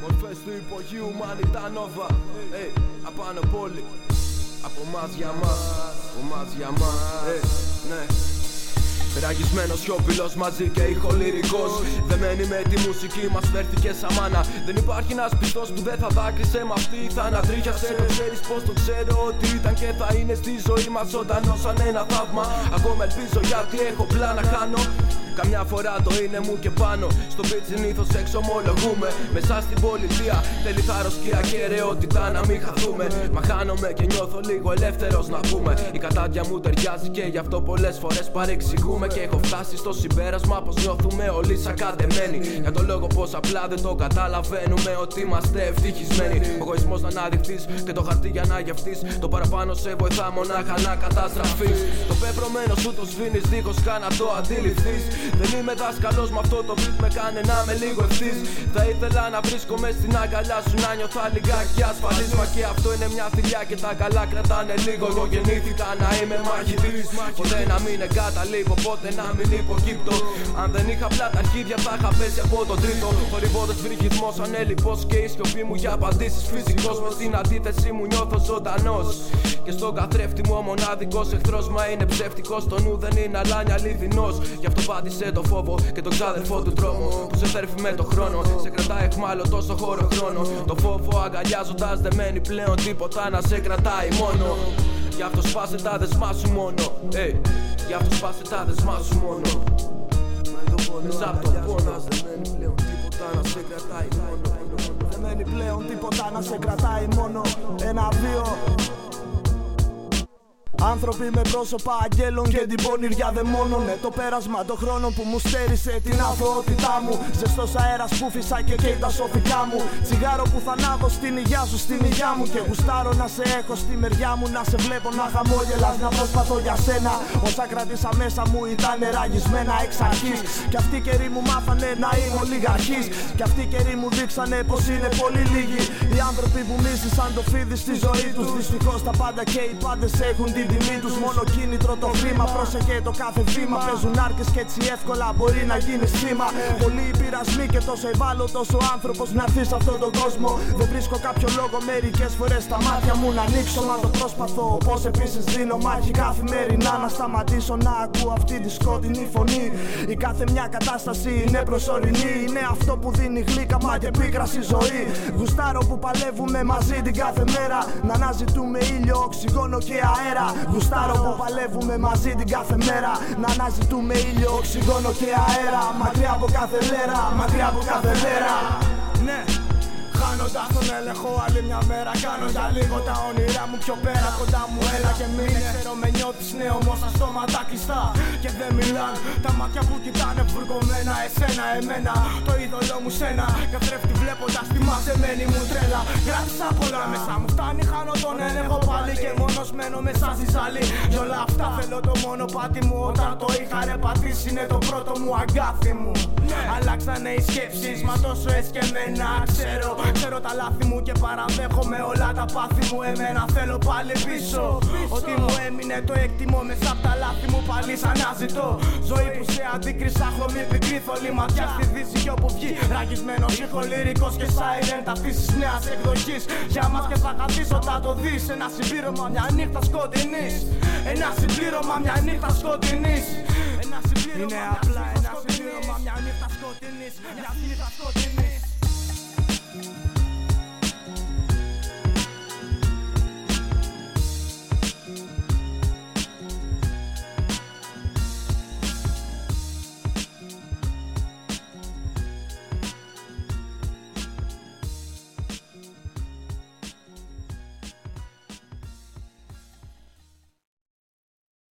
Μορφές του υπογείου τα νόβα hey, Απάνω πόλη Από μας για μας Από μας για μας hey, ναι Ραγισμένος σιωπηλός μαζί και ηχολυρικός. Δεμένη με τη μουσική μας φέρθηκε σαν μάνα. Δεν υπάρχει ένας πιστός που δεν θα δάκρυσε με αυτή. Θα ανατρίχιασε το ξέρεις πώ το ξέρω ότι ήταν και θα είναι στη ζωή μας όταν σαν ένα θαύμα. Ακόμα ελπίζω γιατί έχω πλάνα χάνω. Καμιά φορά το είναι μου και πάνω. Στο beat συνήθως εξομολογούμε. Μέσα στην πολιτεία θέλει θάρρος και ακαιρεότητα να μην χαθούμε. Μα χάνομαι και νιώθω λίγο ελεύθερος να πούμε. Η κατάδια μου ταιριάζει και γι' αυτό πολλές φορές παρεξηγούμε. Και έχω φτάσει στο συμπέρασμα πως νιώθουμε όλοι σαν κατεμένοι. Για τον λόγο πως απλά δεν το καταλαβαίνουμε ότι είμαστε ευτυχισμένοι. Ο εγωισμός να αναδειχθείς και το χαρτί για να γευτείς. Το παραπάνω σε βοηθά μονάχα να καταστραφείς. Το πεπρωμένο σου το σβήνεις δίχως καν να το αντιληφθείς. Δεν είμαι δάσκαλος με αυτό το beat με κάνει να είμαι λίγο ευθύς. Θα ήθελα να βρίσκομαι στην αγκαλιά σου να νιώθω λιγάκι ασφαλή. Μα και αυτό είναι μια θηλιά και τα καλά κρατάνε λίγο. Εγώ γεννήθηκα να είμαι μαχητή. Ποτέ να μην εγκαταλείπω, ποτέ να μην υποκύπτω. Αν δεν είχα απλά τα αρχίδια θα είχα πέσει από τον τρίτο. Χορυβόδε βρυχισμό, ανέλειπο και η σιωπή μου για απαντήσεις φυσικός. Μες στην αντίθεση μου νιώθω ζωντανός. Και στον καθρέφτη μου ο μοναδικό εχθρός, μα είναι ψεύτικος. Το νου δεν είναι αλάνια αληθινός. Γι' αυτό πάτησε το φόβο και τον ξάδερφο του τρόμο που σε θέρφει με το χρόνο. Σε κρατάει εχμάλωτο στο χώρο χρόνο. Το φόβο αγκαλιάζοντα δεν μένει πλέον τίποτα να σε κρατάει μόνο. Γι' αυτό σπάσε τα δεσμά σου μόνο. Hey, γι' αυτό σπάσε τα δεσμά σου μόνο. Μέσα από το πόνο δεν μένει πλέον τίποτα να σε κρατάει μόνο. Δεν μένει πλέον τίποτα να σε κρατάει μόνο. Ένα, δύο. Άνθρωποι με πρόσωπα αγγέλων και την πονηριά δαιμόνων. Ναι, το πέρασμα των χρόνων που μου στέρισε την αθωότητά μου. Ζεστός αέρας που φύσα και καίει τα σοφικά μου. Τσιγάρο που θα ανάβω στην υγειά σου, στην υγειά μου. Και γουστάρω να σε έχω στη μεριά μου. Να σε βλέπω να χαμόγελας, να προσπαθώ για σένα. Όσα κρατήσα μέσα μου ήταν ραγισμένα εξ αρχής. Κι αυτοί οι καιροί μου μάθανε να είμαι ολιγαρχή. Κι αυτοί οι καιροί μου δείξανε πως είναι πολύ λίγοι. Οι άνθρωποι που μίσησαν το φίδι στη ζωή τους. Δυστυχώς τα πάντα και οι πάντες έχουν την τιμή τους. Μόνο κίνητρο το χρήμα. Πρόσεχε το κάθε βήμα. Παίζουν άρκες και έτσι εύκολα μπορεί να γίνει θύμα. Πολλοί πειρασμοί και τόσο ευάλωτος ο άνθρωπος να έρθει σε αυτόν τον κόσμο. Δεν βρίσκω κάποιο λόγο μερικές φορές στα μάτια μου να ανοίξω. Μα το προσπαθώ. Πώ επίσης δίνω μάχη καθημερινά να σταματήσω να ακούω αυτή τη σκότεινη φωνή. Η κάθε μια κατάσταση είναι προσωρινή. Είναι αυτό που δίνει γλύκα μα και πίκρα στη ζωή. Γουστάρω που παλεύουμε μαζί την κάθε μέρα. Να αναζητούμε ήλιο, οξυγόνο και αέρα. Γουστάρω που παλεύουμε μαζί την κάθε μέρα. Να αναζητούμε ήλιο, οξυγόνο και αέρα. Μακριά από κάθε λέρα, μακριά από κάθε λέρα. Ναι. Χάνοντα τον έλεγχο άλλη μια μέρα. Κάνω για λίγο τα όνειρά μου πιο πέρα. Κοντά μου έλα και μείνε. Ξέρω με νιώθεις ναι, όμως τα στόματα κλειστά. Και δεν μιλάν. Τα μάτια που κοιτάνε βουργωμένα. Εσένα, εμένα. Το είδωλό μου σένα. Καθρέφτη βλέποντας τη μαζεμένη μου τρέλα. Κράτησα πολλά μέσα μου. Φτάνει, χάνω τον έλεγχο πάλι. Και μόνος μένω μέσα στη ζάλη. Για όλα αυτά θέλω το μόνο πάτη μου. Όταν το είχα ρε πατήσει είναι το πρώτο μου αγκάθι μου. Ναι. Αλλάξανε οι σκέψεις, μα τόσο εσκεμμένα ξέρω. Ξέρω τα λάθη μου και παραδέχομαι όλα τα πάθη μου. Εμένα θέλω πάλι πίσω. Ότι μου έμεινε το εκτιμώ μέσα από τα λάθη μου πάλι σαν να ζητώ. Ζωή που σε αντίκρισα έχω μη πικρή θολή ματιά στη δύση και όπου βγει. Ραγισμένος ηχολυρικό και silent αφήσει νέας εκδοχής. Για μας και θα καθίσω θα το δεις. Ένα συμπλήρωμα μια νύχτα σκοτεινής. Ένα συμπλήρωμα μια νύχτα σκοτεινής. Ένα συμπλήρωμα Είναι απλά ένα συμπλήρωμα μια νύχτα σκοτεινής. Μια νύχτα σκοτεινής.